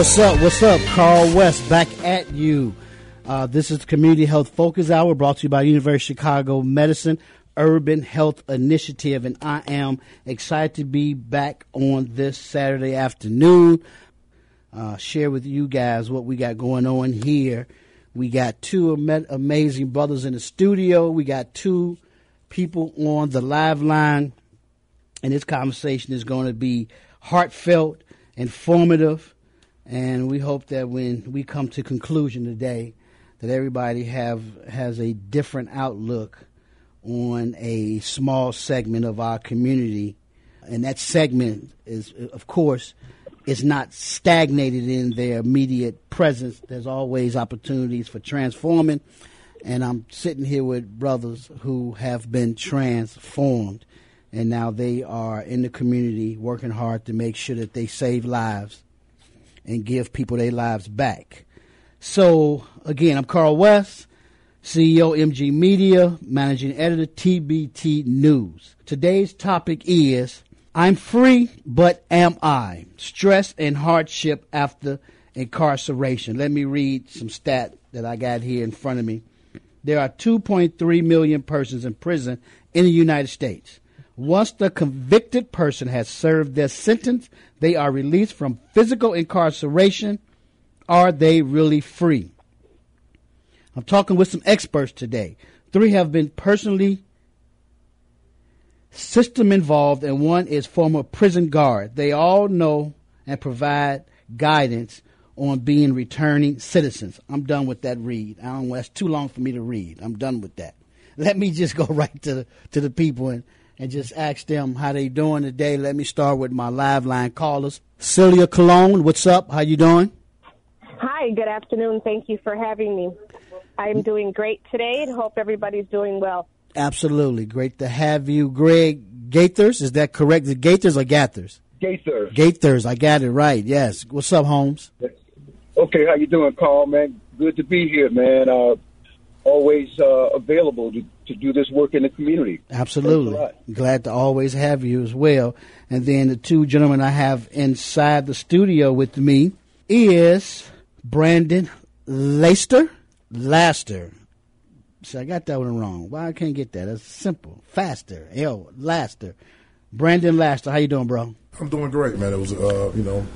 What's up? What's up? Carl West back at you. Uh, this is Community Health Focus Hour brought to you by University of Chicago Medicine Urban Health Initiative, and I am excited to be back on this Saturday afternoon. Uh, share with you guys what we got going on here. We got two am- amazing brothers in the studio. We got two people on the live line, and this conversation is going to be heartfelt, informative and we hope that when we come to conclusion today, that everybody have has a different outlook on a small segment of our community, and that segment is, of course, is not stagnated in their immediate presence. There's always opportunities for transforming, and I'm sitting here with brothers who have been transformed, and now they are in the community working hard to make sure that they save lives and give people their lives back. So, again, I'm Carl West, CEO MG Media, Managing Editor TBT News. Today's topic is I'm free, but am I? Stress and hardship after incarceration. Let me read some stat that I got here in front of me. There are 2.3 million persons in prison in the United States. Once the convicted person has served their sentence, they are released from physical incarceration. Are they really free? I'm talking with some experts today. Three have been personally system involved, and one is former prison guard. They all know and provide guidance on being returning citizens. I'm done with that read. I don't. That's too long for me to read. I'm done with that. Let me just go right to the, to the people and and just ask them how they doing today. Let me start with my live line callers. Celia Colon, what's up? How you doing? Hi, good afternoon. Thank you for having me. I'm doing great today and hope everybody's doing well. Absolutely. Great to have you. Greg Gaithers, is that correct? Is it Gaithers or Gathers? Gaithers. Gaithers, I got it right. Yes. What's up, Holmes? Okay, how you doing, Carl, man? Good to be here, man. Uh, always uh, available to, to do this work in the community. Absolutely. Glad to always have you as well. And then the two gentlemen I have inside the studio with me is Brandon Laster. Laster. See, I got that one wrong. Why I can't get that? That's simple. Faster. L. Laster. Brandon Laster. How you doing, bro? I'm doing great, man. It was, uh, you know,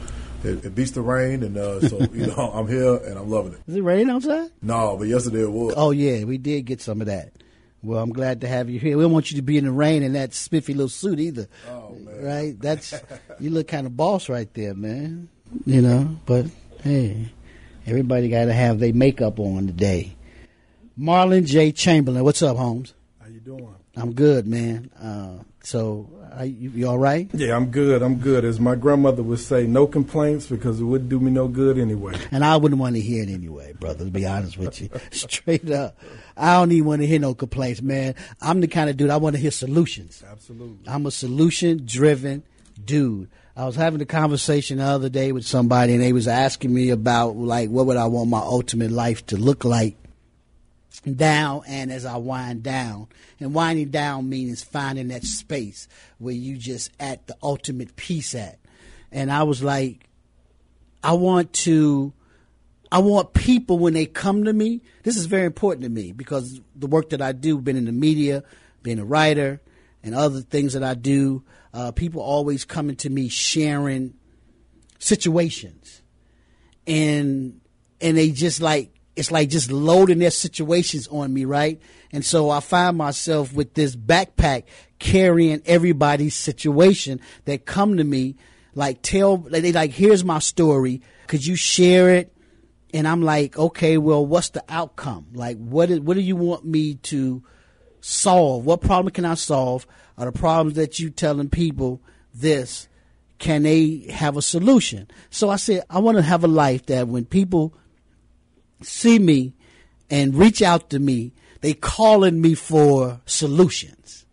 it, it beats the rain, and uh, so you know I'm here and I'm loving it. Is it raining outside? No, but yesterday it was. Oh yeah, we did get some of that. Well, I'm glad to have you here. We don't want you to be in the rain in that spiffy little suit either. Oh man, right? That's you look kind of boss right there, man. You know, but hey, everybody got to have their makeup on today. Marlon J. Chamberlain, what's up, Holmes? How you doing? I'm good, man. Uh, so, are you, you all right? Yeah, I'm good. I'm good. As my grandmother would say, no complaints because it wouldn't do me no good anyway. And I wouldn't want to hear it anyway, brother, to be honest with you. Straight up. I don't even want to hear no complaints, man. I'm the kind of dude I want to hear solutions. Absolutely. I'm a solution driven dude. I was having a conversation the other day with somebody and they was asking me about like what would I want my ultimate life to look like down and as I wind down. And winding down means finding that space where you just at the ultimate peace at. And I was like, I want to, I want people when they come to me, this is very important to me because the work that I do, been in the media, being a writer, and other things that I do, uh, people always coming to me sharing situations. And, and they just like, it's like just loading their situations on me, right? And so I find myself with this backpack carrying everybody's situation that come to me, like tell, they like, here's my story. Could you share it? And I'm like, okay, well, what's the outcome? Like, what is, what do you want me to solve? What problem can I solve? Are the problems that you telling people this? Can they have a solution? So I said, I want to have a life that when people see me and reach out to me, they calling me for solutions.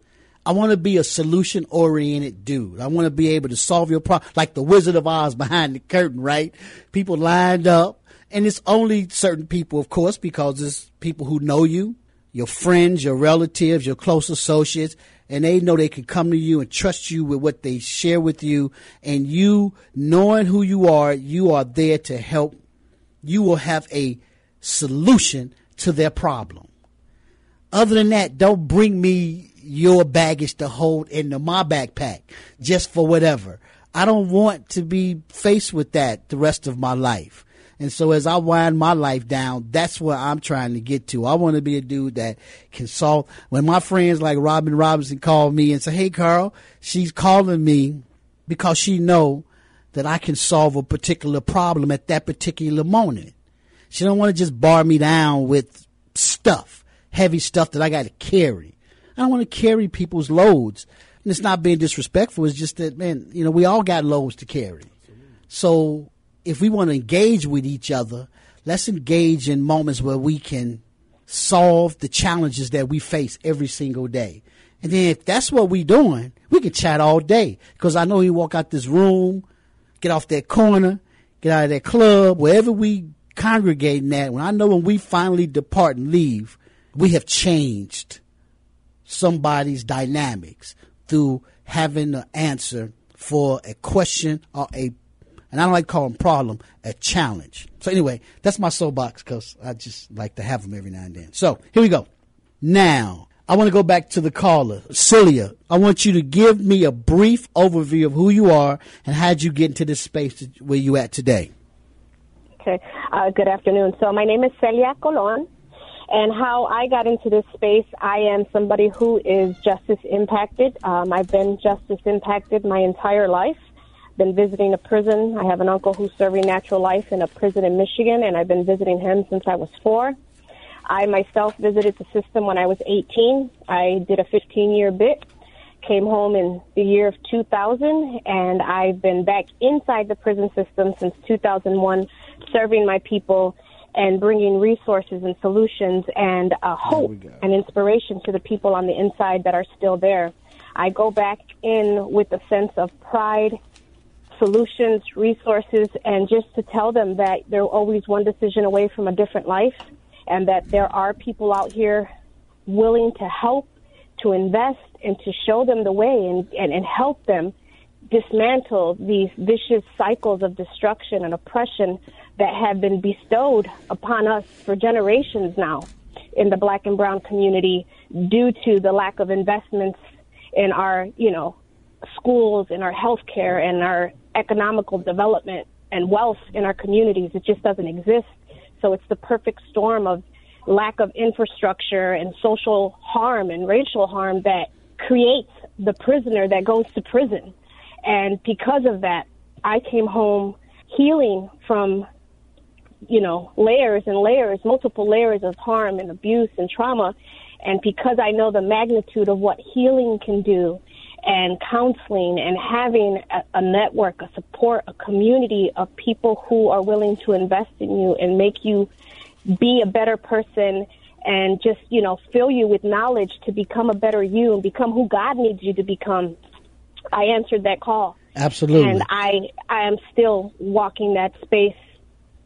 I want to be a solution oriented dude. I want to be able to solve your problem, like the Wizard of Oz behind the curtain, right? People lined up, and it's only certain people, of course, because it's people who know you, your friends, your relatives, your close associates, and they know they can come to you and trust you with what they share with you. And you, knowing who you are, you are there to help. You will have a solution to their problem. Other than that, don't bring me your baggage to hold into my backpack just for whatever. I don't want to be faced with that the rest of my life. And so as I wind my life down, that's where I'm trying to get to. I want to be a dude that can solve. When my friends like Robin Robinson call me and say, "Hey, Carl," she's calling me because she know that I can solve a particular problem at that particular moment. She don't want to just bar me down with stuff, heavy stuff that I got to carry. I don't want to carry people's loads. And it's not being disrespectful. It's just that, man, you know, we all got loads to carry. So if we want to engage with each other, let's engage in moments where we can solve the challenges that we face every single day. And then if that's what we're doing, we can chat all day. Because I know you walk out this room, get off that corner, get out of that club, wherever we congregating at. When I know when we finally depart and leave, we have changed somebody's dynamics through having an answer for a question or a and I don't like to call them problem, a challenge. So anyway, that's my soapbox because I just like to have them every now and then. So here we go. Now, I want to go back to the caller, Celia. I want you to give me a brief overview of who you are and how'd you get into this space where you at today. Okay. Uh, good afternoon. So my name is Celia Colon. And how I got into this space, I am somebody who is justice impacted. Um, I've been justice impacted my entire life. Been visiting a prison. I have an uncle who's serving natural life in a prison in Michigan, and I've been visiting him since I was four. I myself visited the system when I was 18. I did a 15 year bit, came home in the year of 2000, and I've been back inside the prison system since 2001, serving my people and bringing resources and solutions and uh, hope and inspiration to the people on the inside that are still there. I go back in with a sense of pride, solutions, resources, and just to tell them that they're always one decision away from a different life and that there are people out here willing to help, to invest, and to show them the way and, and, and help them dismantle these vicious cycles of destruction and oppression that have been bestowed upon us for generations now in the black and brown community due to the lack of investments in our, you know, schools, in our health care, and our economical development and wealth in our communities. It just doesn't exist. So it's the perfect storm of lack of infrastructure and social harm and racial harm that creates the prisoner that goes to prison. And because of that, I came home healing from you know, layers and layers, multiple layers of harm and abuse and trauma. And because I know the magnitude of what healing can do and counseling and having a, a, network, a support, a community of people who are willing to invest in you and make you be a better person and just, you know, fill you with knowledge to become a better you and become who God needs you to become. I answered that call. Absolutely. And I I am still walking that space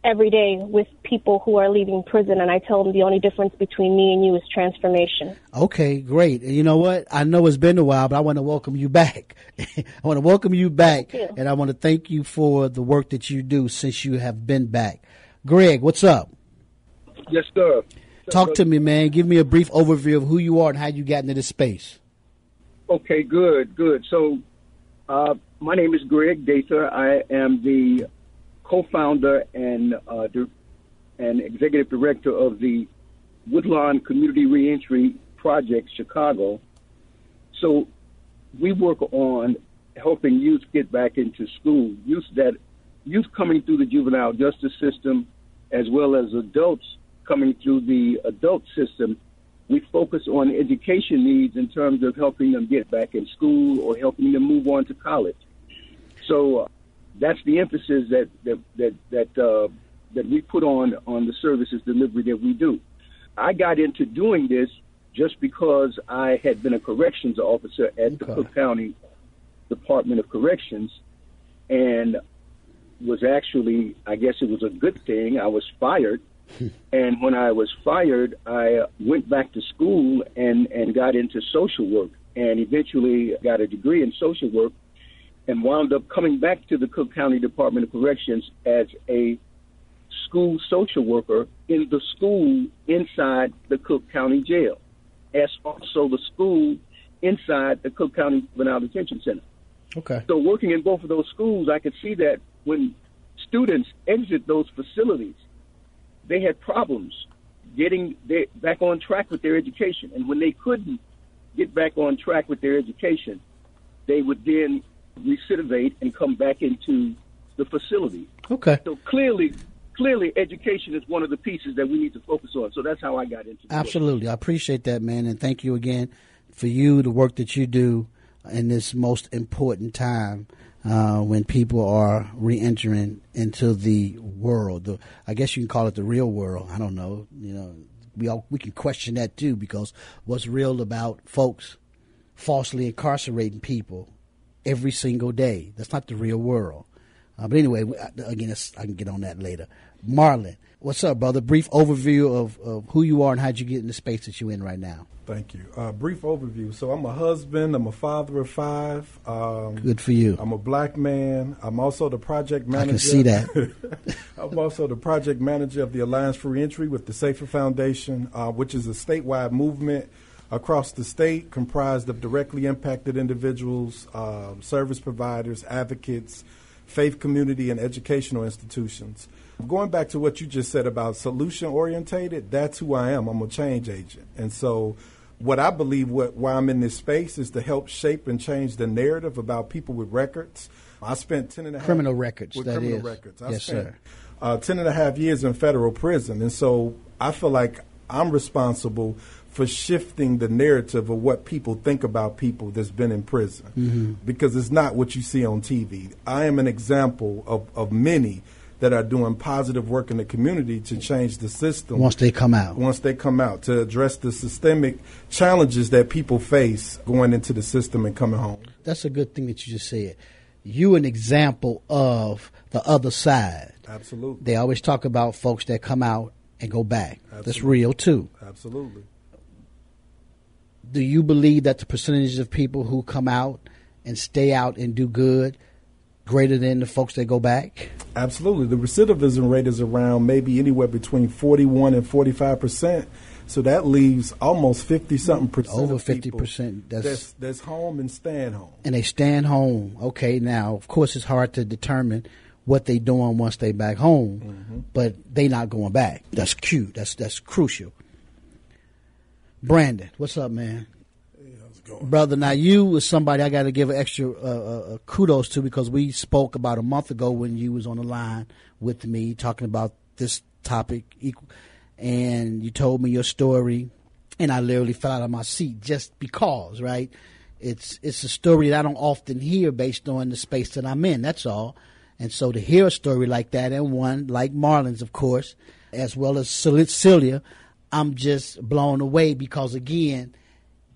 every day with people who are leaving prison, and I tell them the only difference between me and you is transformation. Okay, great. And you know what? I know it's been a while, but I want to welcome you back. I want to welcome you back, you. and I want to thank you for the work that you do since you have been back. Greg, what's up? Yes, sir. Talk to me, man. Give me a brief overview of who you are and how you got into this space. Okay, good, good. So, uh, my name is Greg Gaither. I am the co-founder and uh, and executive director of the Woodlawn Community Reentry Project Chicago. So we work on helping youth get back into school. Youth that youth coming through the juvenile justice system, as well as adults coming through the adult system. We focus on education needs in terms of helping them get back in school or helping them move on to college. So that's the emphasis that that that that, uh, that we put on on the services delivery that we do. I got into doing this just because I had been a corrections officer at okay. the Cook County Department of Corrections, and was actually, I guess it was a good thing. I was fired and when I was fired, I went back to school and, and got into social work and eventually got a degree in social work and wound up coming back to the Cook County Department of Corrections as a school social worker in the school inside the Cook County Jail, as also the school inside the Cook County Juvenile Detention Center. Okay. So working in both of those schools, I could see that when students exit those facilities, they had problems getting their, back on track with their education. And when they couldn't get back on track with their education, they would then recidivate and come back into the facility. Okay. So clearly, clearly, education is one of the pieces that we need to focus on. So that's how I got into. Absolutely, I appreciate that, man, and thank you again for you the work that you do in this most important time uh, when people are re-entering into the world. The, I guess you can call it the real world. I don't know. You know, we all, we can question that too because what's real about folks falsely incarcerating people every single day? That's not the real world. Uh, but anyway, again, I can get on that later. Marlon, what's up, brother? Brief overview of, of who you are and how'd you get in the space that you're in right now. Thank you. Uh, brief overview. So I'm a husband. I'm a father of five. Um, Good for you. I'm a black man. I'm also the project manager. I can see that. I'm also the project manager of the Alliance for Reentry with the Safer Foundation, uh, which is a statewide movement across the state comprised of directly impacted individuals, uh, service providers, advocates, faith community, and educational institutions. Going back to what you just said about solution orientated, that's who I am. I'm a change agent. And so what I believe what why I'm in this space is to help shape and change the narrative about people with records. I spent ten and a half criminal records. With that criminal is. records. I yes, spent, sir. Uh, ten and a half years in federal prison, and so I feel like I'm responsible for shifting the narrative of what people think about people that's been in prison, mm-hmm. because it's not what you see on TV. I am an example of, of many that are doing positive work in the community to change the system once they come out. Once they come out to address the systemic challenges that people face going into the system and coming home. That's a good thing that you just said. You an example of the other side. Absolutely. They always talk about folks that come out and go back. Absolutely. That's real too. Absolutely. Do you believe that the percentage of people who come out and stay out and do good greater than the folks that go back? Absolutely. The recidivism rate is around maybe anywhere between 41 and 45 percent. So that leaves almost 50 something percent. Over 50 percent. That's, that's, that's home and stand home. And they stand home. Okay, now, of course, it's hard to determine what they doing once they back home, mm-hmm. but they not going back. That's cute. That's that's crucial. Brandon, what's up, man? brother. Now you was somebody I got to give extra uh, uh, kudos to because we spoke about a month ago when you was on the line with me talking about this topic, and you told me your story, and I literally fell out of my seat just because, right? It's it's a story that I don't often hear based on the space that I'm in. That's all. And so to hear a story like that, and one like Marlon's, of course, as well as Celia, I'm just blown away because again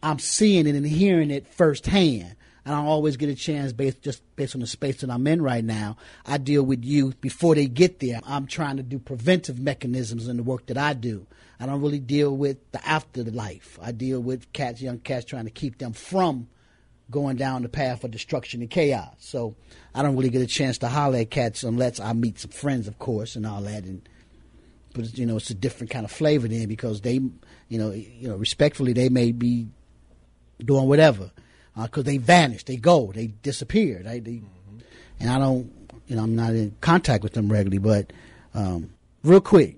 I'm seeing it and hearing it firsthand. And I always get a chance based just based on the space that I'm in right now. I deal with youth before they get there. I'm trying to do preventive mechanisms in the work that I do. I don't really deal with the afterlife. I deal with cats, young cats, trying to keep them from going down the path of destruction and chaos. So I don't really get a chance to holler at cats unless I meet some friends, of course, and all that. And but you know, it's a different kind of flavor then because they, you know, you know, respectfully, they may be doing whatever because uh, they vanish, they go, they disappear. They, they mm-hmm. and I don't, you know, I'm not in contact with them regularly. But um, real quick,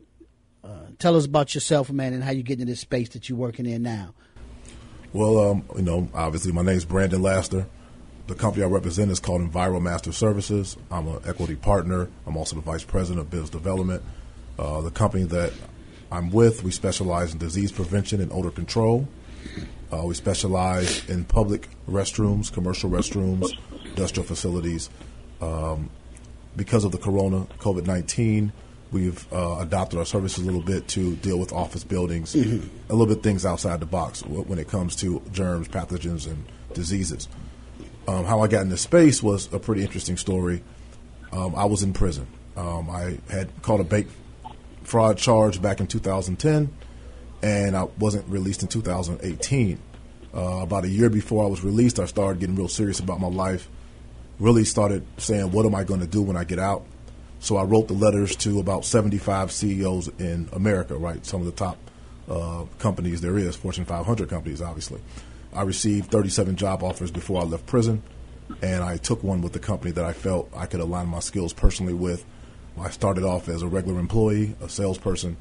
uh, tell us about yourself, man, and how you get into this space that you're working in now. Well, um, you know, obviously, my name is Brandon Laster. The company I represent is called Enviro Master Services. I'm an equity partner. I'm also the vice president of business development. Uh, the company that I'm with, we specialize in disease prevention and odor control. Uh, we specialize in public restrooms, commercial restrooms, industrial facilities. Um, because of the corona, COVID 19, we've uh, adopted our services a little bit to deal with office buildings, mm-hmm. a little bit things outside the box when it comes to germs, pathogens, and diseases. Um, how I got into space was a pretty interesting story. Um, I was in prison. Um, I had caught a bait fraud charge back in 2010, and I wasn't released in 2018. Uh, about a year before I was released, I started getting real serious about my life. Really started saying, "What am I going to do when I get out?" So I wrote the letters to about 75 CEOs in America, right? Some of the top uh, companies there is, Fortune 500 companies, obviously. I received 37 job offers before I left prison, and I took one with the company that I felt I could align my skills personally with. I started off as a regular employee, a salesperson,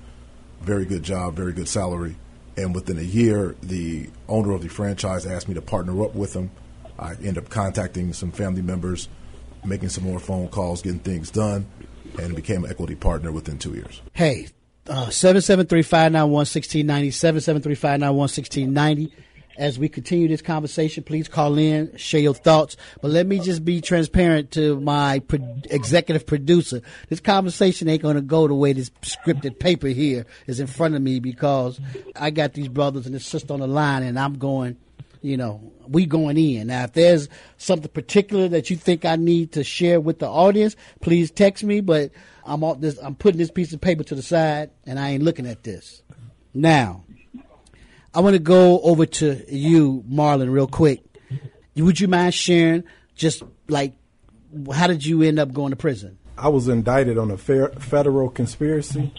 very good job, very good salary. And within a year, the owner of the franchise asked me to partner up with them. I ended up contacting some family members, making some more phone calls, getting things done, and became an equity partner within two years. Hey, uh, 773-591-1690, 773-591-1690. As we continue this conversation, please call in, share your thoughts. But let me just be transparent to my pro- executive producer. This conversation ain't going to go the way this scripted paper here is in front of me because I got these brothers and this sister on the line and I'm going, you know, we going in. Now, if there's something particular that you think I need to share with the audience, please text me. But I'm all this. I'm putting this piece of paper to the side, and I ain't looking at this. Now, I want to go over to you, Marlon, real quick. Would you mind sharing just like how did you end up going to prison? I was indicted on a federal conspiracy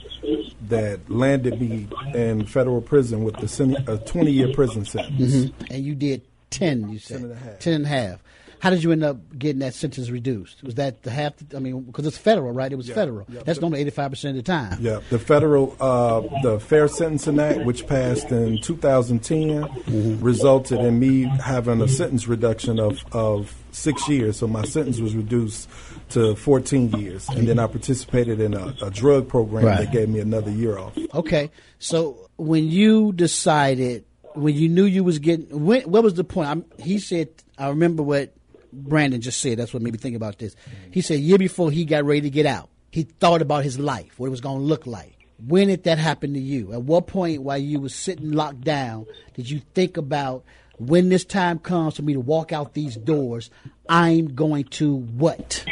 that landed me in federal prison with a 20 year prison sentence. Mm-hmm. And you did 10, you said? 10 and a half. 10 and a half. How did you end up getting that sentence reduced? Was that the half? I mean, because it's federal, right? It was Yeah. federal. Yeah. That's normally 85% of the time. Yeah, the federal, uh, the Fair Sentencing Act, which passed in 2010, resulted in me having a sentence reduction of, of six years. So my sentence was reduced to 14 years. And then I participated in a, a drug program Right. that gave me another year off. Okay, so when you decided, when you knew you was getting, when, what was the point? I'm, he said, I remember what Brandon just said. That's what made me think about this. He said, year before he got ready to get out, he thought about his life, what it was going to look like. When did that happen to you? At what point, while you was sitting locked down, did you think about when this time comes for me to walk out these doors? I'm going to what?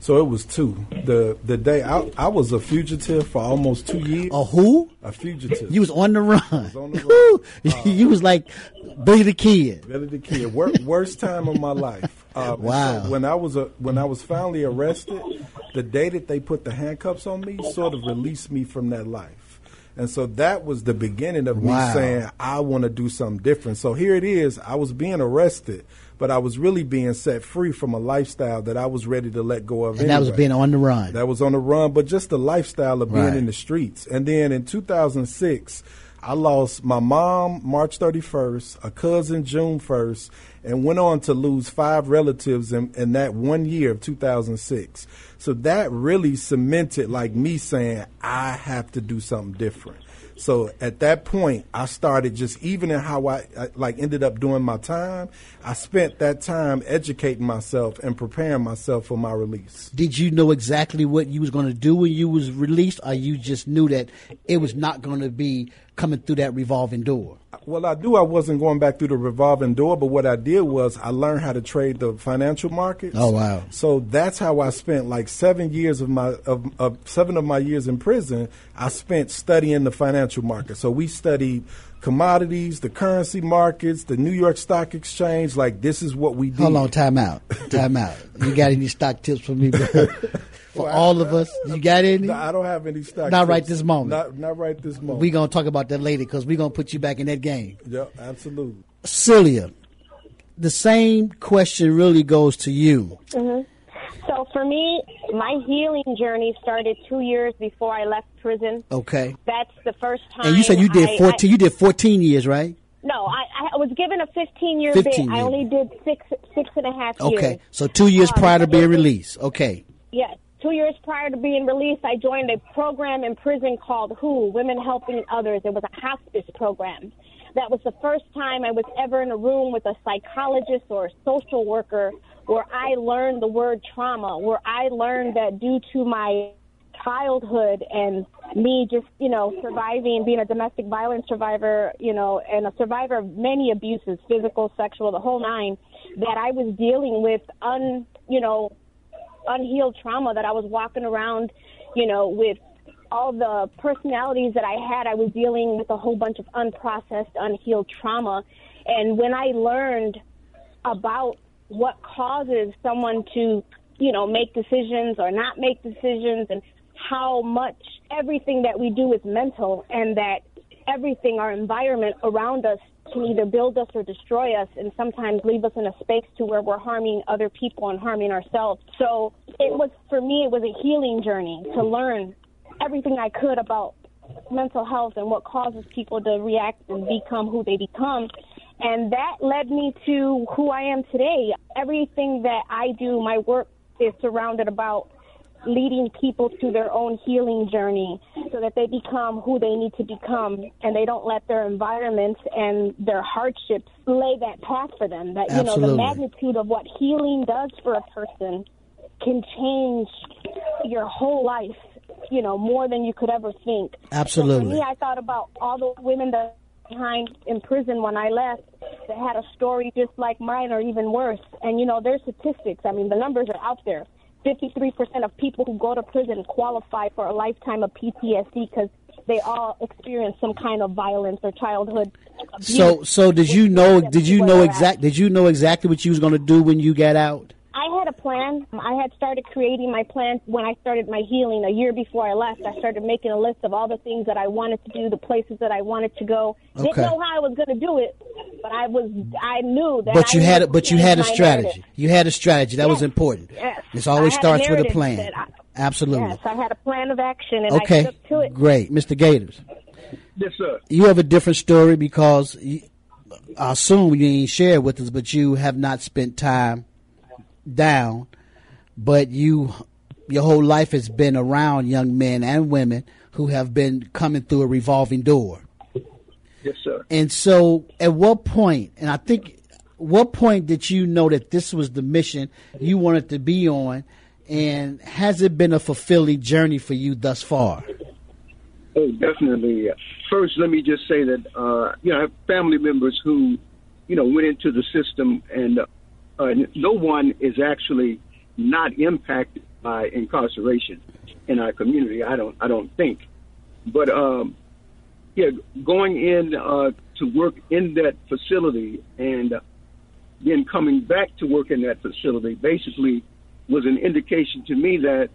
So it was two. The the day I, I was a fugitive for almost two years. A who? A fugitive. You was on the run. was on the run. you was like Billy the Kid. Billy the Kid. Wor- worst time of my life. Um, Wow. so when I was a, when I was finally arrested, the day that they put the handcuffs on me sort of released me from that life. And so that was the beginning of Wow. me saying I want to do something different. So here it is. I was being arrested, but I was really being set free from a lifestyle that I was ready to let go of. And that was being on the run. That was on the run, but just the lifestyle of being Right. in the streets. And then in 2006, I lost my mom March 31st, a cousin June 1st, and went on to lose five relatives in, in that one year of 2006. So that really cemented like me saying, I have to do something different. So at that point, I started just even in how I, I like ended up doing my time. I spent that time educating myself and preparing myself for my release. Did you know exactly what you was going to do when you was released, or you just knew that it was not going to be coming through that revolving door? Well, I knew I wasn't going back through the revolving door, but what I did was I learned how to trade the financial markets. Oh, wow. So that's how I spent like seven years of my of, of seven of my years in prison. I spent studying the financial market. So we studied commodities, the currency markets, the New York Stock Exchange. Like this is what we did. Hold on, time out, time out. You got any stock tips for me, bro? for all of us, you got any? No, I don't have any stock. Not tips. right this moment. Not, not right this moment. We're gonna talk about that later because we're gonna put you back in that game. yeah, absolutely. Celia, the same question really goes to you. So for me, my healing journey started two years before I left prison. Okay, That's the first time. and you said you did I- fourteen. you did fourteen years, right? No, I, I was given a 15 year 15 bid. I only did six six and a half years. Okay, so two years Um, prior to being released. Okay, Yes. Two years prior to being released, I joined a program in prison called WHO, Women Helping Others. It was a hospice program. That was the first time I was ever in a room with a psychologist or a social worker where I learned the word trauma, where I learned that due to my childhood and me just, you know, surviving, being a domestic violence survivor, you know, and a survivor of many abuses, physical, sexual, the whole nine, that I was dealing with un, you know, unhealed trauma that I was walking around, you know, with all the personalities that I had, I was dealing with a whole bunch of unprocessed, unhealed trauma. And when I learned about what causes someone to, you know, make decisions or not make decisions and how much everything that we do is mental and that everything, our environment around us can either build us or destroy us and sometimes leave us in a space to where we're harming other people and harming ourselves. So it was, for me, it was a healing journey to learn everything I could about mental health and what causes people to react and become who they become. And that led me to who I am today. Everything that I do, my work is surrounded about leading people to their own healing journey so that they become who they need to become and they don't let their environments and their hardships lay that path for them. That, you know, the magnitude of what healing does for a person can change your whole life, you know, more than you could ever think. So for Absolutely. me, I thought about all the women that behind in prison when I left that had a story just like mine or even worse. And, you know, there's statistics. I mean, the numbers are out there. 53% of people who go to prison qualify for a lifetime of PTSD because they all experience some kind of violence or childhood abuse. So, so did you know? Did you know exact? Did you know exactly what you was going to do when you got out? I had a plan. I had started creating my plan when I started my healing a year before I left. I started making a list of all the things that I wanted to do, the places that I wanted to go. Okay. Didn't know how I was going to do it, but I was. I knew that. But I you had, knew a, but you had a strategy. narrative. You had a strategy. That was important. Yes. This always I had a starts with a plan. I- Absolutely. Yes, I had a plan of action, and I Okay. stuck to it. Great, Mr. Gaithers. Yes, sir. You have a different story because you, I assume you ain't share with us, but you have not spent time down. But you, your whole life has been around young men and women who have been coming through a revolving door. Yes, sir. And so, at what point, and I think, what point did you know that this was the mission you wanted to be on? And has it been a fulfilling journey for you thus far? Oh, definitely. First, let me just say that uh, you know I have family members who, you know, went into the system, and uh, no one is actually not impacted by incarceration in our community. I don't. I don't think. But um, yeah, going in uh, to work in that facility and then coming back to work in that facility basically was an indication to me that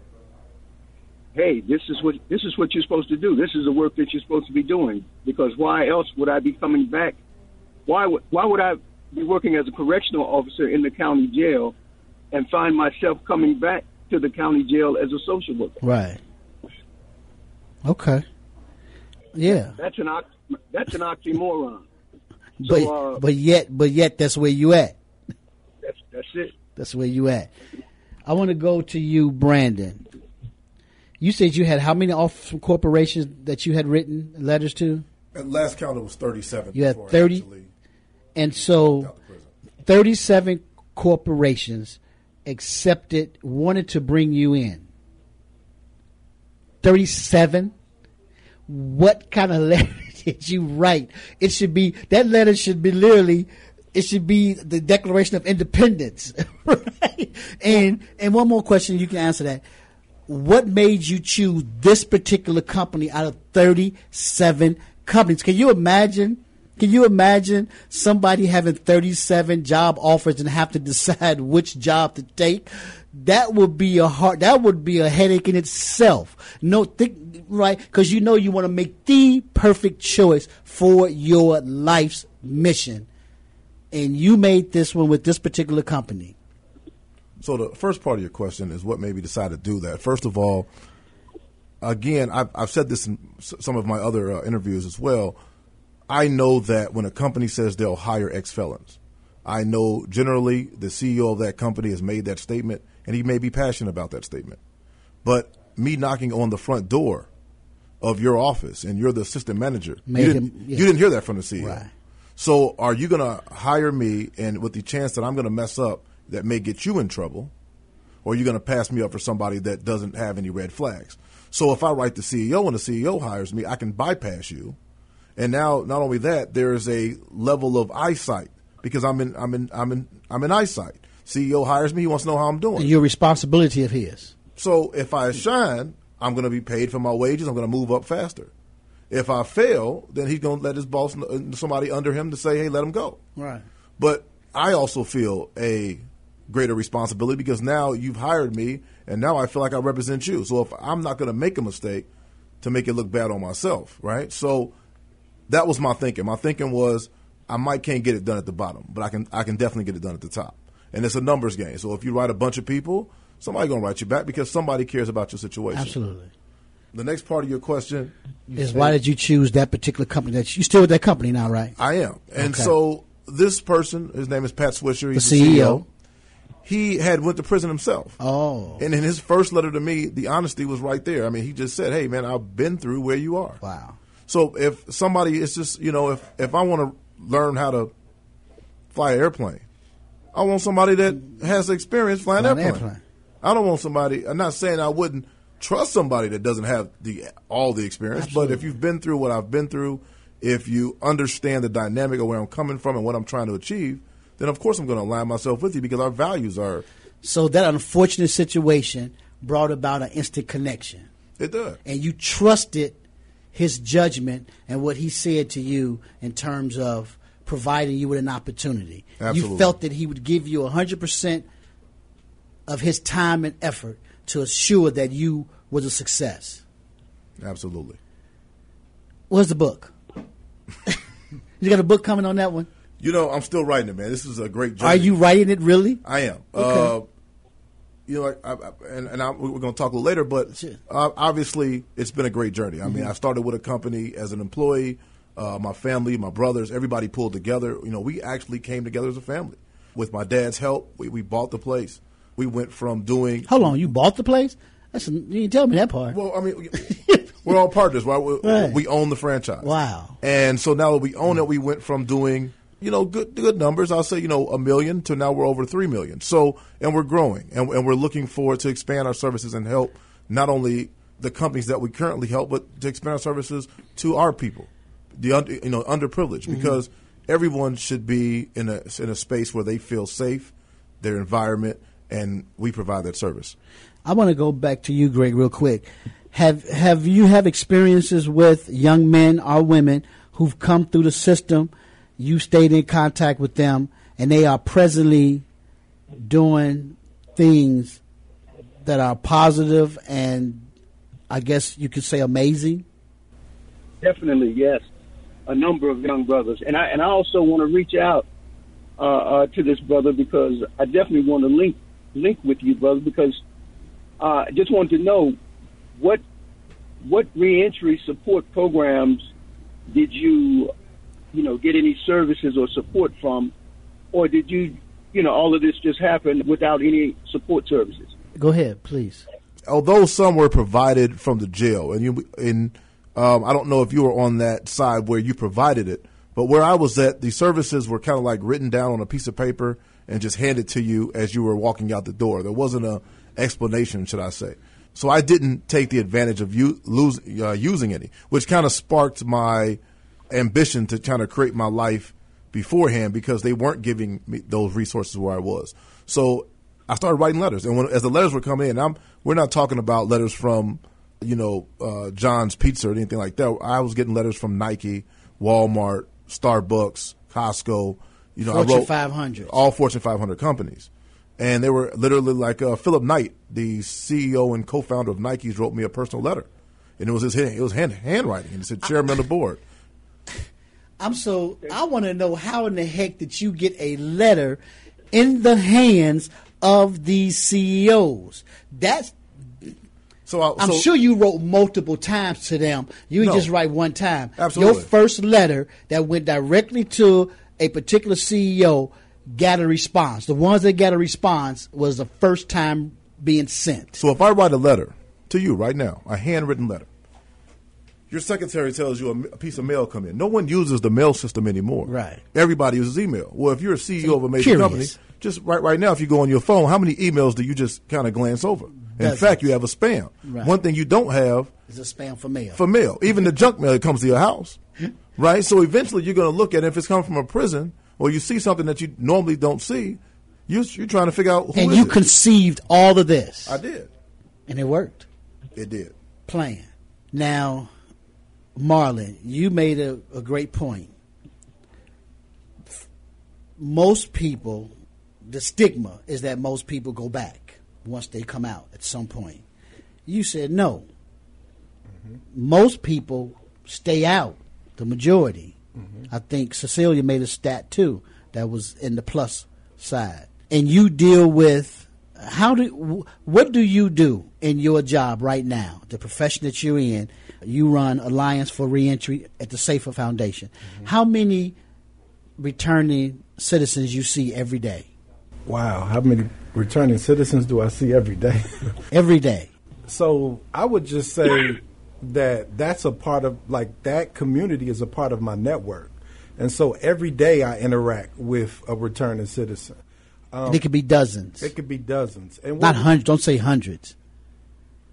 hey, this is what this is what you're supposed to do. This is the work that you're supposed to be doing. Because why else would I be coming back? Why would why would I be working as a correctional officer in the county jail and find myself coming back to the county jail as a social worker? Right. Okay. Yeah. That's an ox- that's an oxymoron. but uh, but yet but yet that's where you at. That's that's it. That's where you at. I want to go to you, Brandon. You said you had how many off corporations that you had written letters to, At last count, it was 37. You had 30? actually and so got to prison. thirty-seven corporations accepted wanted to bring you in. Thirty-seven. What kind of letter did you write? It should be that letter should be literally. It should be the Declaration of Independence, right? And and one more question, you can answer that. What made you choose this particular company out of thirty-seven companies? Can you imagine? Can you imagine somebody having 37 job offers and have to decide which job to take? That would be a hard, that would be a headache in itself. No, think, right? Cause you know you want to make the perfect choice for your life's mission. And you made this one with this particular company. So the first part of your question is what made me decide to do that. First of all, again, I've, I've said this in some of my other uh, interviews as well. I know that when a company says they'll hire ex felons, I know generally the CEO of that company has made that statement, and he may be passionate about that statement. But me knocking on the front door of your office, and you're the assistant manager, Made you, didn't, him- yeah. you didn't hear that from the CEO. Right. So are you going to hire me, and with the chance that I'm going to mess up that may get you in trouble, or are you going to pass me up for somebody that doesn't have any red flags? So if I write the CEO and the CEO hires me, I can bypass you. And now, not only that, there is a level of eyesight because I'm in, I'm in, I'm in, I'm in eyesight. CEO hires me; he wants to know how I'm doing. Your responsibility of his. So if I shine, I'm going to be paid for my wages. I'm going to move up faster. If I fail, then he's going to let his boss, uh, somebody under him, to say, "Hey, let him go." Right. But I also feel a greater responsibility because now you've hired me, and now I feel like I represent you. So if I'm not going to make a mistake to make it look bad on myself, right? So that was my thinking. My thinking was I might can't get it done at the bottom, but I can I can definitely get it done at the top. And it's a numbers game. So if you write a bunch of people, somebody's going to write you back because somebody cares about your situation. Absolutely. The next part of your question Is why did you choose that particular company? That you still with that company now, right? I am. And Okay. so this person, his name is Pat Swisher. He's The the, CEO. CEO. He had went to prison himself. Oh, And in his first letter to me, the honesty was right there. I mean, he just said, "Hey, man, I've been through where you are." wow. So if somebody, it's just you know, if if I want to learn how to fly an airplane, I want somebody that has experience flying, an airplane. airplane. I don't want somebody. I'm not saying I wouldn't trust somebody that doesn't have the all the experience, but if you've been through what I've been through, if you understand the dynamic of where I'm coming from and what I'm trying to achieve, then of course I'm going to align myself with you because our values are. So that unfortunate situation brought about an instant connection, It does. and you trusted his judgment and what he said to you in terms of providing you with an opportunity. You felt that he would give you hundred percent of his time and effort to assure that you was a success. Absolutely. Where's the book? you got a book coming on that one? You know, I'm still writing it, man. This is a great journey. Are you writing it really? I am. Okay. Uh, you know, I, I, and, and I, we're going to talk a little later, but Sure. uh, obviously it's been a great journey. I mean, I started with a company as an employee. Uh, my family, my brothers, everybody pulled together. You know, we actually came together as a family. With my dad's help, we, we bought the place. We went from doing. Hold on, you bought the place? That's you didn't tell me that part. Well, I mean, we're all partners, right? We, Right. we own the franchise. Wow. And so now that we own it, we went from doing, you know, good good numbers. I'll say, you know, a million to now we're over three million. So, and we're growing, and, and we're looking forward to expand our services and help not only the companies that we currently help, but to expand our services to our people, the you know underprivileged, Mm-hmm. because everyone should be in a in a space where they feel safe, their environment, and we provide that service. I want to go back to you, Greg, real quick. Have have you have experiences with young men or women who've come through the system? You stayed in contact with them, and they are presently doing things that are positive and I guess you could say amazing. Definitely, yes. A number of young brothers, and I and I also want to reach out uh, uh, to this brother because I definitely want to link link with you, brother, because uh, I just want to know what what reentry support programs did you you know get any services or support from, or did you you know all of this just happen without any support services? Go ahead, please. although some were provided from the jail, and you in um, I don't know if you were on that side where you provided it, but where I was at, the services were kind of like written down on a piece of paper and just handed to you as you were walking out the door. There wasn't a explanation, should I say? So I didn't take the advantage of you lose, uh, using any, which kind of sparked my ambition to kind of create my life beforehand because they weren't giving me those resources where I was. So I started writing letters, and when, as the letters were coming in, I'm we're not talking about letters from you know uh, John's Pizza or anything like that. I was getting letters from Nike, Walmart, Starbucks, Costco. You know, Fortune I wrote 500s. all Fortune 500 companies, and they were literally like uh, Philip Knight, the CEO and co-founder of Nike's, wrote me a personal letter, and it was his hand, it was hand, handwriting, and it said Chairman of the Board. I'm so I want to know how in the heck did you get a letter in the hands of these CEOs? That's So I, I'm so, sure you wrote multiple times to them. You didn't No. just write one time. Absolutely. Your first letter that went directly to a particular CEO got a response. The ones that got a response was the first time being sent. So if I write a letter to you right now, a handwritten letter, your secretary tells you a, piece of mail come in. No one uses the mail system anymore. Right. Everybody uses email. Well, if you're a CEO of a major Curious. company, just right right now, if you go on your phone, how many emails do you just kind of glance over? In fact, you have a spam. Right. One thing you don't have is a spam for mail. for mail, even the junk mail that comes to your house, right? So eventually, you're going to look at it. if it's coming from a prison or you see something that you normally don't see. You, you're trying to figure out who and is you it. conceived all of this, I did. and it worked. It did. plan. Now, Marlon, you made a, a great point. Most people, the stigma is that most people go back once they come out at some point. You said no. Mm-hmm. Most people stay out, the majority. Mm-hmm. I think Cecilia made a stat too that was in the plus side. And you deal with how do what do you do in your job right now, the profession that you're in? You run Alliance for Reentry at the Safer Foundation. Mm-hmm. How many returning citizens you see every day? Wow, how many returning citizens do I see every day? Every day. So I would just say that that's a part of like that community is a part of my network, and so every day I interact with a returning citizen. and it could be dozens, It could be dozens, and not hundreds. Don't say hundreds.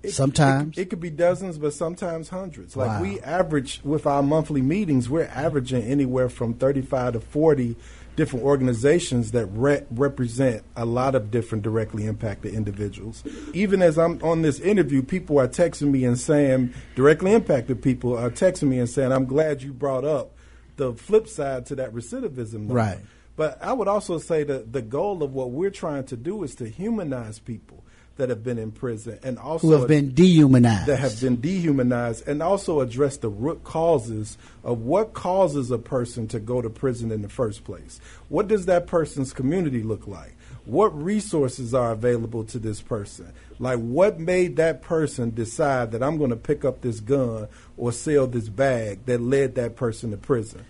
It- sometimes. it, it could be dozens, but sometimes hundreds. Like Wow. we average with our monthly meetings, we're averaging anywhere from thirty-five to forty different organizations that re- represent a lot of different directly impacted individuals. Even as I'm on this interview, people are texting me and saying, directly impacted people are texting me and saying, "I'm glad you brought up the flip side to that recidivism." number." Right. But I would also say that the goal of what we're trying to do is to humanize people that have been in prison and also Who have been dehumanized. that have been dehumanized and also address the root causes of what causes a person to go to prison in the first place. What does that person's community look like? What resources are available to this person? Like, what made that person decide that I'm going to pick up this gun or sell this bag that led that person to prison?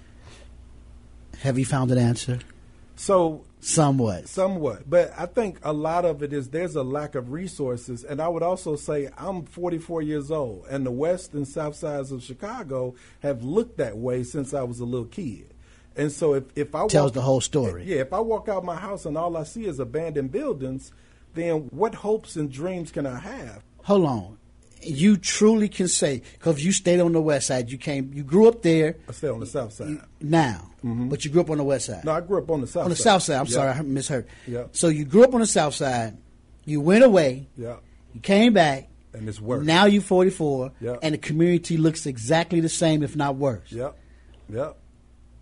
have you found an answer? So, Somewhat. Somewhat, but I think a lot of it is there's a lack of resources, and I would also say I'm 44 years old, and the west and south sides of Chicago have looked that way since I was a little kid. And so if if I Tells walk, the whole story. yeah, if I walk out my house and all I see is abandoned buildings, then what hopes and dreams can I have? Hold on. You truly can say because you stayed on the west side. You came. You grew up there I stayed on the south side. now, Mm-hmm. but you grew up on the west side. No, I grew up on the south. Side. On the side. south side. I'm Yeah. sorry, I misheard. Yeah. So you grew up on the south side. You went away. Yeah, You came back. and it's worse. Now you're 44, Yeah. and the community looks exactly the same, if not worse. Yep, yep.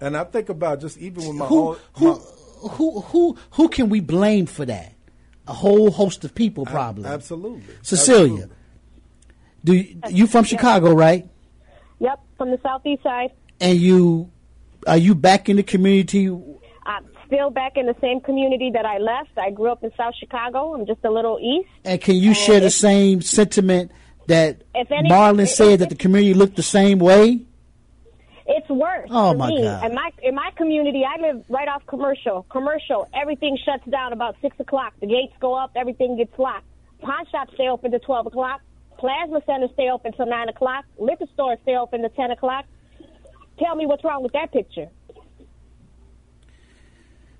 And I think about just even with my Who, own. who, my- who, who, who can we blame for that? A whole host of people, probably. Absolutely. Cecilia, Absolutely. do you, you from Chicago, right? Yep, from the southeast side. And you are you back in the community? I'm still back in the same community that I left. I grew up in South Chicago. I'm just a little east. And can you share the same sentiment that any- Marlon if- said if- that the community looked the same way? It's worse. Oh, my me. God. In my in my community, I live right off commercial. Commercial. Everything shuts down about six o'clock. The gates go up. Everything gets locked. Pawn shops stay open to twelve o'clock. Plasma centers stay open till nine o'clock. Liquor stores stay open to ten o'clock. Tell me what's wrong with that picture.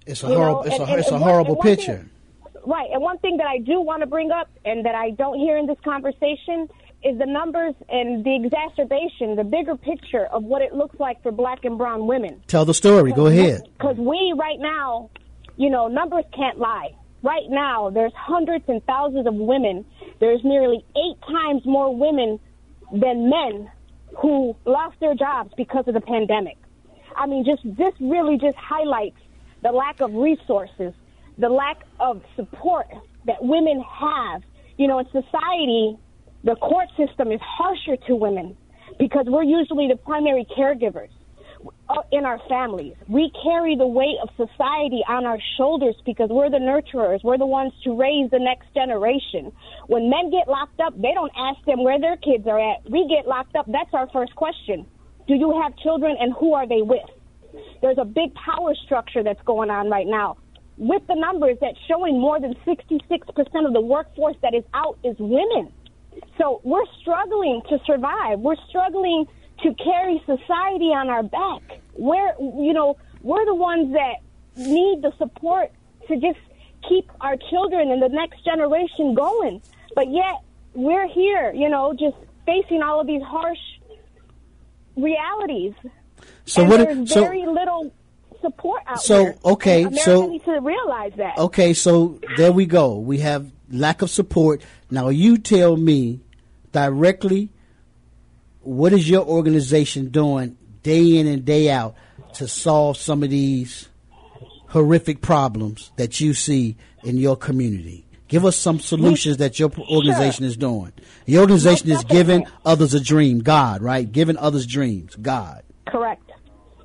It's a You know, horrible. It's and- a and- it's a and one- horrible and one thing- picture. Right, and one thing that I do want to bring up and that I don't hear in this conversation is the numbers and the exacerbation, the bigger picture of what it looks like for black and brown women. Tell the story. Go ahead. Because we right now, you know, numbers can't lie. Right now, there's hundreds and thousands of women. There's nearly eight times more women than men who lost their jobs because of the pandemic. I mean, just this really just highlights the lack of resources, the lack of support that women have. You know, in society, the court system is harsher to women because we're usually the primary caregivers Uh, in our families. We carry the weight of society on our shoulders because we're the nurturers. We're the ones to raise the next generation. When men get locked up, they don't ask them where their kids are at. We get locked up. That's our first question. Do you have children and who are they with? There's a big power structure that's going on right now. With the numbers that's showing more than 66% of the workforce that is out is women. So we're struggling to survive. We're struggling to carry society on our back. We're, you know, we're the ones that need the support to just keep our children and the next generation going. But yet we're here, you know, just facing all of these harsh realities. So and what? There's So very little support out So, there. okay, America so- needs to realize that. okay. So there we go. We have lack of support. Now you tell me directly what is your organization doing day in and day out to solve some of these horrific problems that you see in your community? Give us some solutions that your organization Sure. is doing. Your organization is giving others a dream, God, right? Giving others dreams, God. Correct.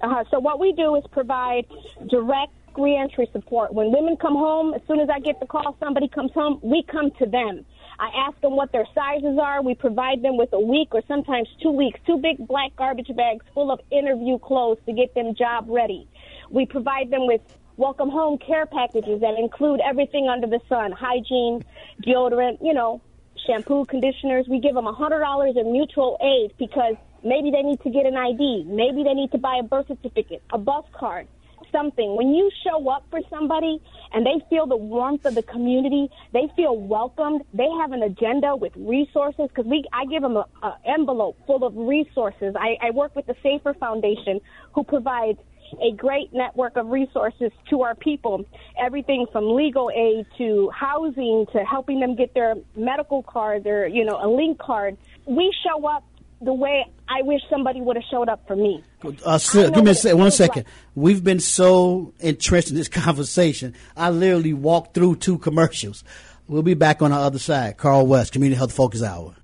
Uh-huh. So what we do is provide direct reentry support. When women come home, as soon as I get the call, somebody comes home, we come to them. I ask them what their sizes are. We provide them with a week or sometimes two weeks, two big black garbage bags full of interview clothes to get them job ready. We provide them with welcome home care packages that include everything under the sun, hygiene, deodorant, you know, shampoo, conditioners. We give them a hundred dollars in mutual aid because maybe they need to get an ID, maybe they need to buy a birth certificate, a bus card, something. When you show up for somebody and they feel the warmth of the community, they feel welcomed. They have an agenda with resources because we I give them a, a envelope full of resources. I, I work with the Safer Foundation who provides a great network of resources to our people. Everything from legal aid to housing to helping them get their medical card, their, you know, a link card. We show up the way I wish somebody would have showed up for me. Uh, sir, give me a what it sec- one second. like. We've been so entrenched in this conversation. I literally walked through two commercials. We'll be back on the other side. Carl West, Community Health Focus Hour.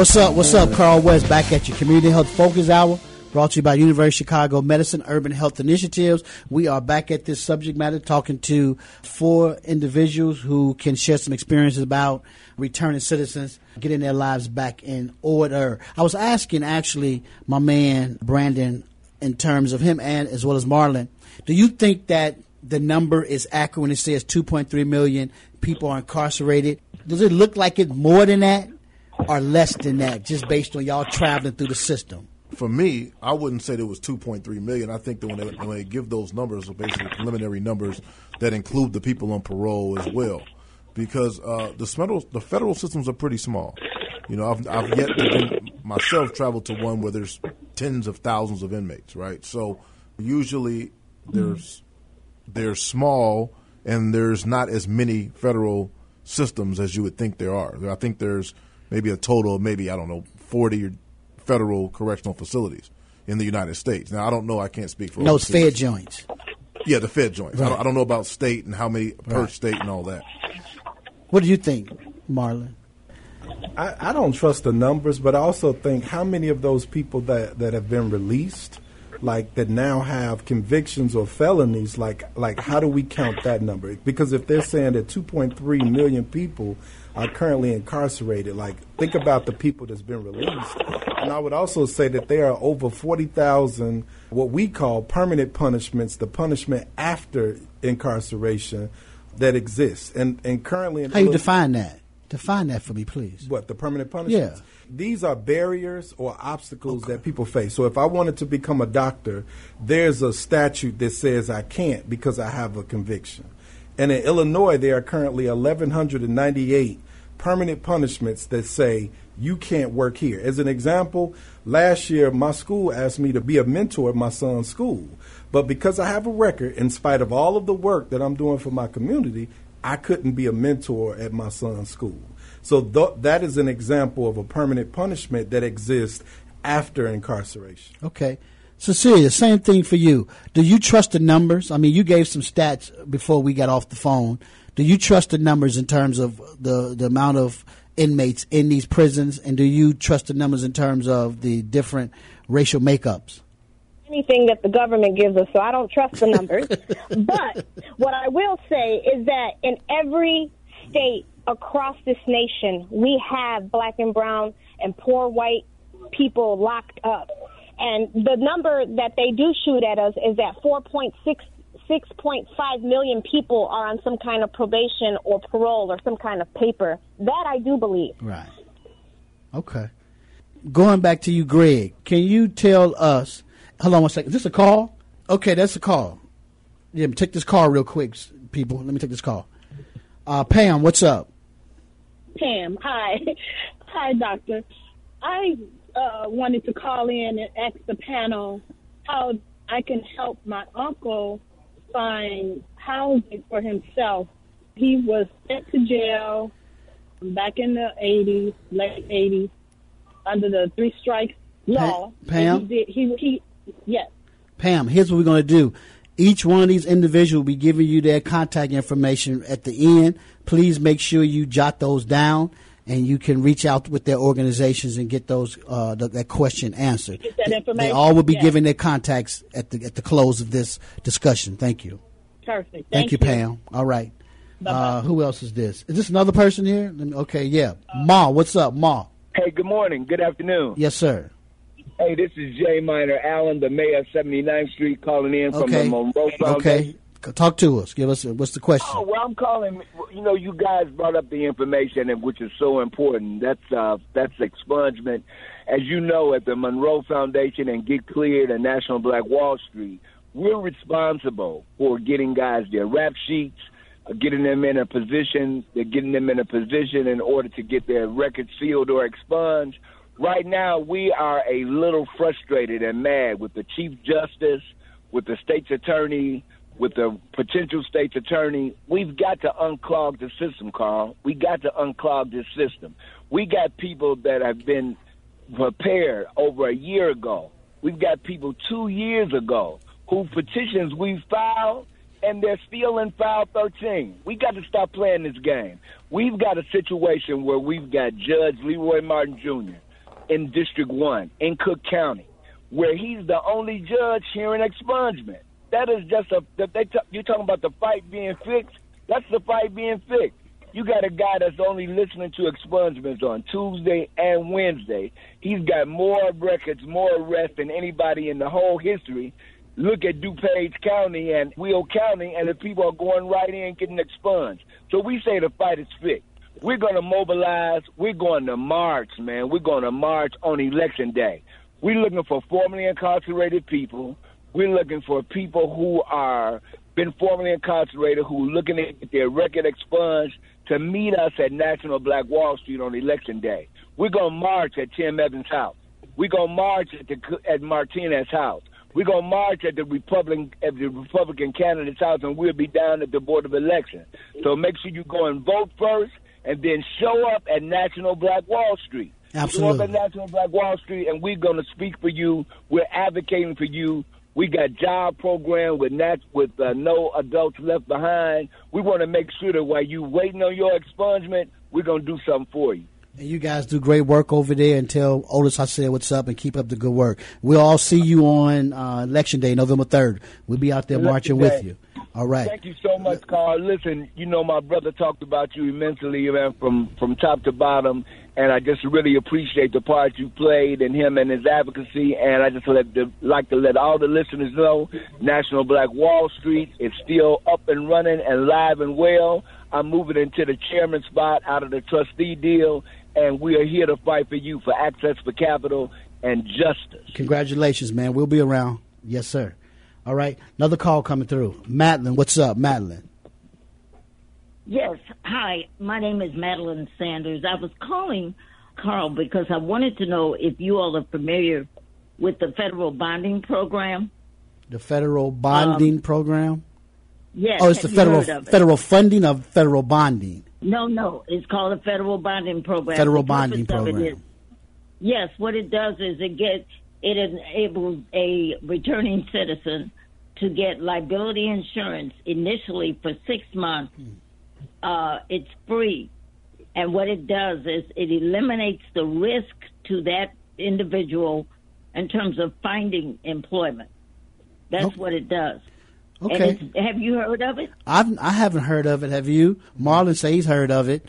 What's up? What's up? Carl West back at your Community Health Focus Hour. Brought to you by University of Chicago Medicine Urban Health Initiatives. We are back at this subject matter talking to four individuals who can share some experiences about returning citizens, getting their lives back in order. I was asking actually my man Brandon in terms of him and as well as Marlon, do you think that the number is accurate when it says 2.3 million people are incarcerated? Does it look like it more than that or less than that, just based on y'all traveling through the system? For me, I wouldn't say there was 2.3 million. I think that when they, when they give those numbers, are basically preliminary numbers that include the people on parole as well, because uh, the federal the federal systems are pretty small. You know, I've, I've yet to myself travel to one where there's tens of thousands of inmates, right? So usually there's they're small and there's not as many federal systems as you would think there are. I think there's maybe a total of maybe I don't know 40 federal correctional facilities in the United States. Now I don't know. I can't speak for No overseas. Fed joints. Yeah, the Fed joints. I, don't, I don't know about state and how many per state and all that. What do you think, Marlon? I, I don't trust the numbers, but I also think how many of those people that, that have been released, like that now have convictions or felonies, like like how do we count that number? Because if they're saying that 2.3 million people are currently incarcerated, like think about the people that's been released. And I would also say that there are over 40,000 what we call permanent punishments, the punishment after incarceration that exists. And and currently in How you define that? Define that for me, please. what the permanent punishments? Yeah. These are barriers or obstacles that people face. So if I wanted to become a doctor, there's a statute that says I can't because I have a conviction. And in Illinois, there are currently 1,198 permanent punishments that say you can't work here. As an example, last year my school asked me to be a mentor at my son's school. But because I have a record, in spite of all of the work that I'm doing for my community, I couldn't be a mentor at my son's school. So th- that is an example of a permanent punishment that exists after incarceration. Okay. Cecilia, same thing for you. Do you trust the numbers? I mean, you gave some stats before we got off the phone. Do you trust the numbers in terms of the, the amount of inmates in these prisons? And do you trust the numbers in terms of the different racial makeups? anything that the government gives us, so I don't trust the numbers. but what I will say is that in every state across this nation, we have black and brown and poor white people locked up. And the number that they do shoot at us is that 4.6 6.5 million people are on some kind of probation or parole or some kind of paper. That I do believe. Right. Okay. Going back to you, Greg, can you tell us? Hold on one second. Is this a call? Okay, that's a call. Yeah, take this call real quick, people. Let me take this call. Uh, Pam, what's up? Pam, hi. Hi, doctor. I uh, uh, wanted to call in and ask the panel how I can help my uncle find housing for himself. He was sent to jail back in the 80s, late 80s, under the three strikes law. Pam? He, did, he, he, yes. Pam, here's what we're going to do. Each one of these individuals will be giving you their contact information at the end. Please make sure you jot those down and you can reach out with their organizations and get those uh, th- that question answered. Get that They- They all will be yeah. giving their contacts at the at the close of this discussion. Thank you. Perfect. Thank, Thank, you, Pam. All right. Uh, who else is this? Is this another person here? Let me- Okay, yeah. Ma, what's up, Ma? Hey, good morning. Good afternoon. Yes, sir. Hey, this is Jay Minor Allen, the mayor of 79th Street, calling in from Okay. the Monroe Foundation. Okay. Talk to us. Give us what's the question? Oh, well, I'm calling. You know, you guys brought up the information, which is so important. That's uh, that's expungement. As you know, at the Monroe Foundation and Get Cleared and National Black Wall Street, we're responsible for getting guys their rap sheets, uh, getting them in a position, getting them in a position in order to get their records sealed or expunged. Right now, we are a little frustrated and mad with the Chief Justice, with the state's attorney, with the potential state's attorney. We've got to unclog the system, Carl. We got to unclog this system. We got people that have been prepared over a year ago. We've got people two years ago who petitions we filed and they're still in file 13. We got to stop playing this game. We've got a situation where we've got Judge Leroy Martin Jr. in District 1 in Cook County, where he's the only judge hearing expungement. That is just a, that they t- you're talking about the fight being fixed. That's the fight being fixed. You got a guy that's only listening to expungements on Tuesday and Wednesday. He's got more records, more arrests than anybody in the whole history. Look at DuPage County and Will County, and the people are going right in getting expunged. So we say the fight is fixed. We're going to mobilize. We're going to march, man. We're going to march on election day. We're looking for formerly incarcerated people. We're looking for people who are been formerly incarcerated who looking to get their record expunged to meet us at National Black Wall Street on election day. We're going to march at Tim Evans' house. We're going to march at, the, at Martinez's house. We're going to march at the Republican at the Republican candidate's house, and we'll be down at the Board of Elections. So make sure you go and vote first, and then show up at National Black Wall Street. Show Absolutely. up at National Black Wall Street, and we're going to speak for you. We're advocating for you. We got job program with nat- with uh, no adults left behind. We want to make sure that while you waiting on your expungement, we're going to do something for you. And you guys do great work over there and tell Otis I said what's up and keep up the good work. We'll all see you on uh, election day, November 3rd. We'll be out there Election marching day. with you. All right. Thank you so much, Carl. Listen, you know my brother talked about you immensely, man, from from top to bottom, and I just really appreciate the part you played in him and his advocacy. And I just let the, like to let all the listeners know, National Black Wall Street is still up and running and live and well. I'm moving into the chairman spot out of the trustee deal, and we are here to fight for you for access for capital and justice. Congratulations, man. We'll be around. Yes, sir. All right. Another call coming through. Madeline, what's up, Madeline? Yes. Hi, my name is Madeline Sanders. I was calling Carl because I wanted to know if you all are familiar with the federal bonding program. The federal bonding um, program? Yes. Oh, it's the federal heard of it? federal funding of federal bonding. No, no. It's called the federal bonding program. Federal bonding program. is- yes, what it does is it gets it enables a returning citizen to get liability insurance initially for six months. Hmm. Uh, it's free, and what it does is it eliminates the risk to that individual in terms of finding employment. That's what it does. Okay. have you heard of it? I've I haven't heard of it. Have you? Marlon says he's heard of it.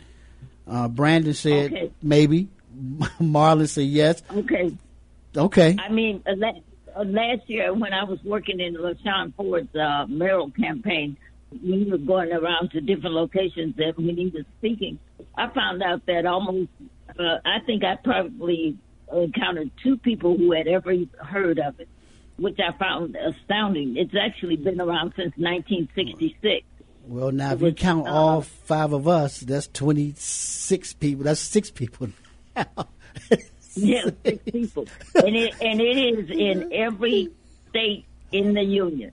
Uh, Brandon said Okay. maybe. Marlon said yes. Okay. Okay. I mean, uh, uh, last year when I was working in LaShawn Ford's uh, mayoral campaign, we were going around to different locations that when he was speaking, I found out that almost, uh, I think I probably encountered two people who had ever heard of it, which I found astounding. It's actually been around since 1966. Well, now if you count uh, all five of us, that's twenty six people. That's six people. now. Yeah, six people, and it and it is in every state in the union.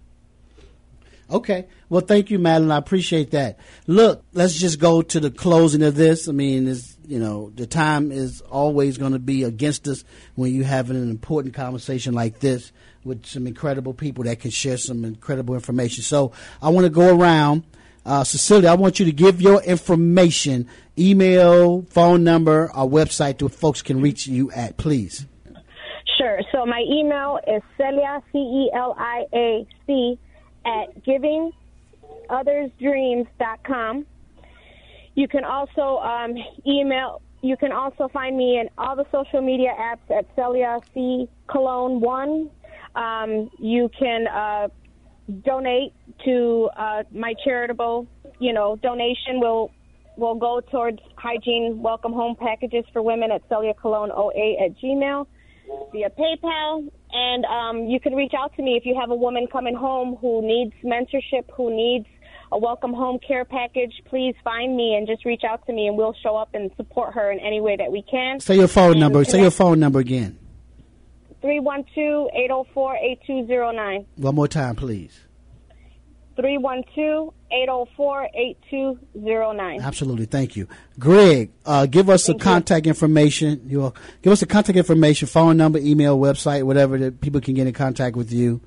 Okay. Well, thank you, Madeline. I appreciate that. Look, let's just go to the closing of this. I mean, it's, you know, the time is always going to be against us when you're having an important conversation like this with some incredible people that can share some incredible information. So I want to go around. Uh, Cecilia, I want you to give your information, email, phone number, our website that folks can reach you at, please. Sure. So my email is Celia, C E L I A C, at givingothersdreams.com. You can also um, email, you can also find me in all the social media apps at Celia C. Colon 1. Um, you can uh, donate to uh, my charitable, you know, donation will will go towards hygiene welcome home packages for women at Celia Colon 08 at Gmail via PayPal. And um, you can reach out to me if you have a woman coming home who needs mentorship, who needs a welcome home care package. Please find me and just reach out to me, and we'll show up and support her in any way that we can. Say your phone And number. Say your phone number again. 312-804-8209. One more time, please. 312-804-8209. Absolutely. Thank you. Greg, uh, give us the contact information. You'll give us the contact information, phone number, email, website, whatever that people can get in contact with you.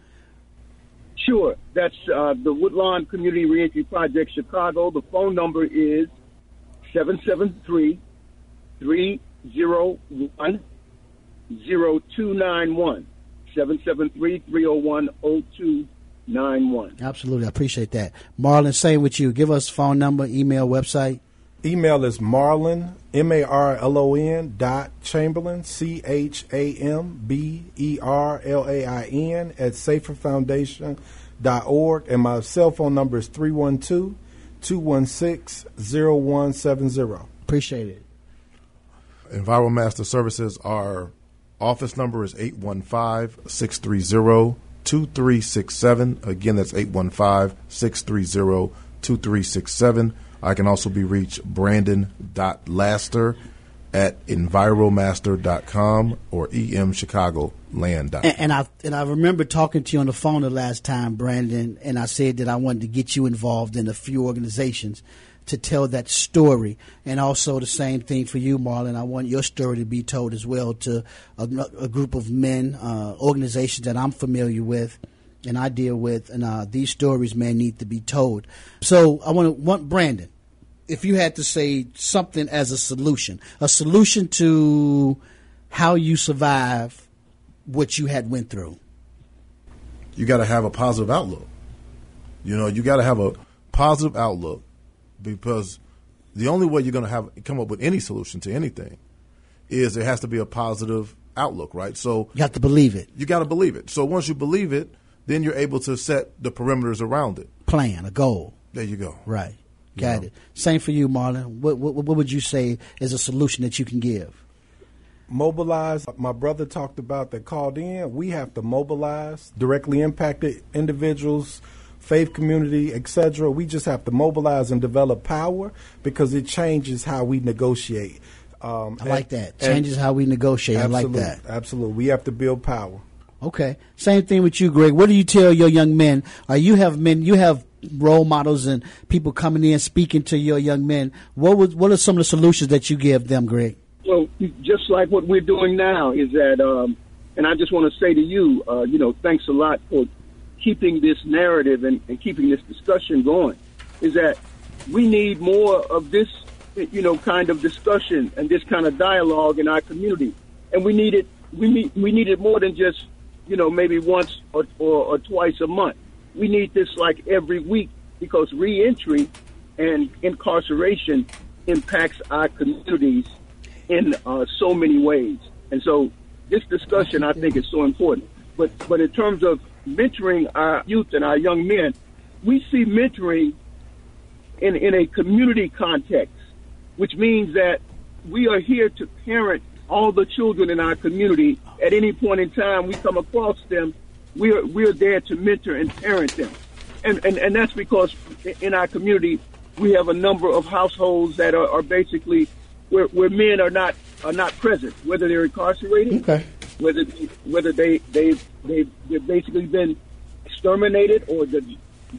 Sure. That's uh, the Woodlawn Community Reentry Project Chicago. The phone number is 773 301 0291. 773 301 0291. Absolutely. I appreciate that. Marlon, same with you. Give us phone number, email, website. Email is Marlon, M A R L O N dot Chamberlain, C H A M B E R L A I N at saferfoundation.org. And my cell phone number is 312 216 0170. Appreciate it. EnviroMaster Services, our office number is 815 630 2367. Again, that's 815 630 2367. I can also be reached brandon.laster at enviromaster.com or emchicagoland.com. And, and I and I remember talking to you on the phone the last time, Brandon, and I said that I wanted to get you involved in a few organizations to tell that story, and also the same thing for you, Marlon. I want your story to be told as well to a, a group of men, uh, organizations that I'm familiar with. And I deal with, and uh, these stories, man, need to be told. So I want to want Brandon, if you had to say something as a solution, a solution to how you survive what you had went through. you got to have a positive outlook. You know, you got to have a positive outlook because the only way you're going to have come up with any solution to anything is there has to be a positive outlook, right? So You have to believe it. you got to believe it. So once you believe it, then you're able to set the perimeters around it. Plan, a goal. There you go. Right. Got Yeah. it. Same for you, Marlon. What, what what would you say is a solution that you can give? mobilize. My brother talked about that called in. We have to mobilize directly impacted individuals, faith community, etc. We just have to mobilize and develop power because it changes how we negotiate. Um, I like and- that. Changes how we negotiate. I like that. Absolutely. We have to build power. Okay. Same thing with you, Greg. What do you tell your young men? Or you have men, you have role models and people coming in speaking to your young men. What was what are some of the solutions that you give them, Greg? Well, just like what we're doing now is that, um, and I just want to say to you, uh, you know, thanks a lot for keeping this narrative and, and keeping this discussion going. Is that we need more of this, you know, kind of discussion and this kind of dialogue in our community, and we need it. We need we need it more than just, you know, maybe once or, or, or twice a month. We need this like every week because reentry and incarceration impacts our communities in uh, so many ways. And so this discussion, I think, is so important. But but in terms of mentoring our youth and our young men, we see mentoring in in a community context, which means that we are here to parent all the children in our community. At any point in time we come across them, we are we are there to mentor and parent them. And and, and that's because in our community we have a number of households that are, are basically where, where men are not are not present, whether they're incarcerated, Okay. Whether whether they they they they've basically been exterminated or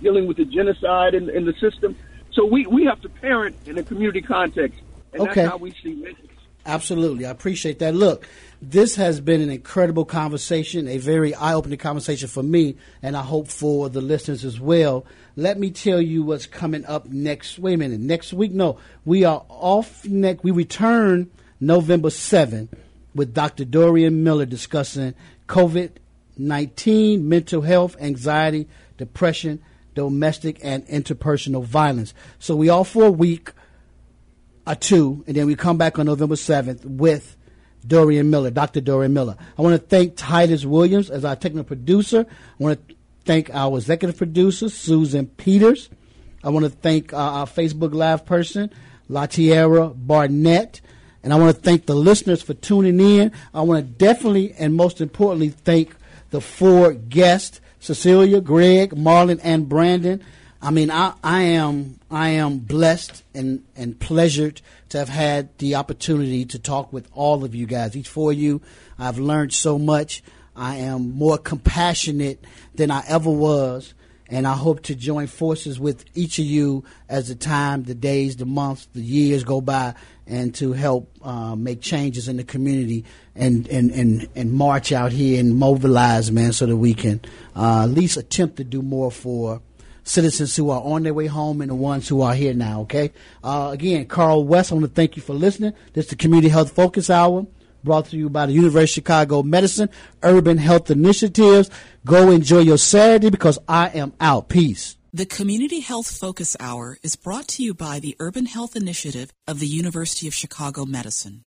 dealing with the genocide in, in the system. So we, we have to parent in a community context, and Okay. that's how we see mental Absolutely. I appreciate that. Look, this has been an incredible conversation, a very eye opening conversation for me, and I hope for the listeners as well. Let me tell you what's coming up next. Wait a minute. Next week? No. We are off next. We return November 7th with Dr. Dorian Miller discussing COVID 19, mental health, anxiety, depression, domestic, and interpersonal violence. So we all for a week or two, and then we come back on November 7th with Dorian Miller, Dr. Dorian Miller. I want to thank Titus Williams as our technical producer. I want to thank our executive producer, Susan Peters. I want to thank uh, our Facebook Live person, Latiera Barnett. And I want to thank the listeners for tuning in. I want to definitely and most importantly thank the four guests, Cecilia, Greg, Marlon, and Brandon. I mean, I, I am I am blessed and, and pleasured to have had the opportunity to talk with all of you guys. Each four of you, I've learned so much. I am more compassionate than I ever was, and I hope to join forces with each of you as the time, the days, the months, the years go by, and to help uh, make changes in the community and, and, and, and march out here and mobilize, man, so that we can uh, at least attempt to do more for citizens who are on their way home and the ones who are here now, okay? Uh, again, Carl West, I want to thank you for listening. This is the Community Health Focus Hour brought to you by the University of Chicago Medicine Urban Health Initiatives. Go enjoy your Saturday because I am out. Peace. The Community Health Focus Hour is brought to you by the Urban Health Initiative of the University of Chicago Medicine.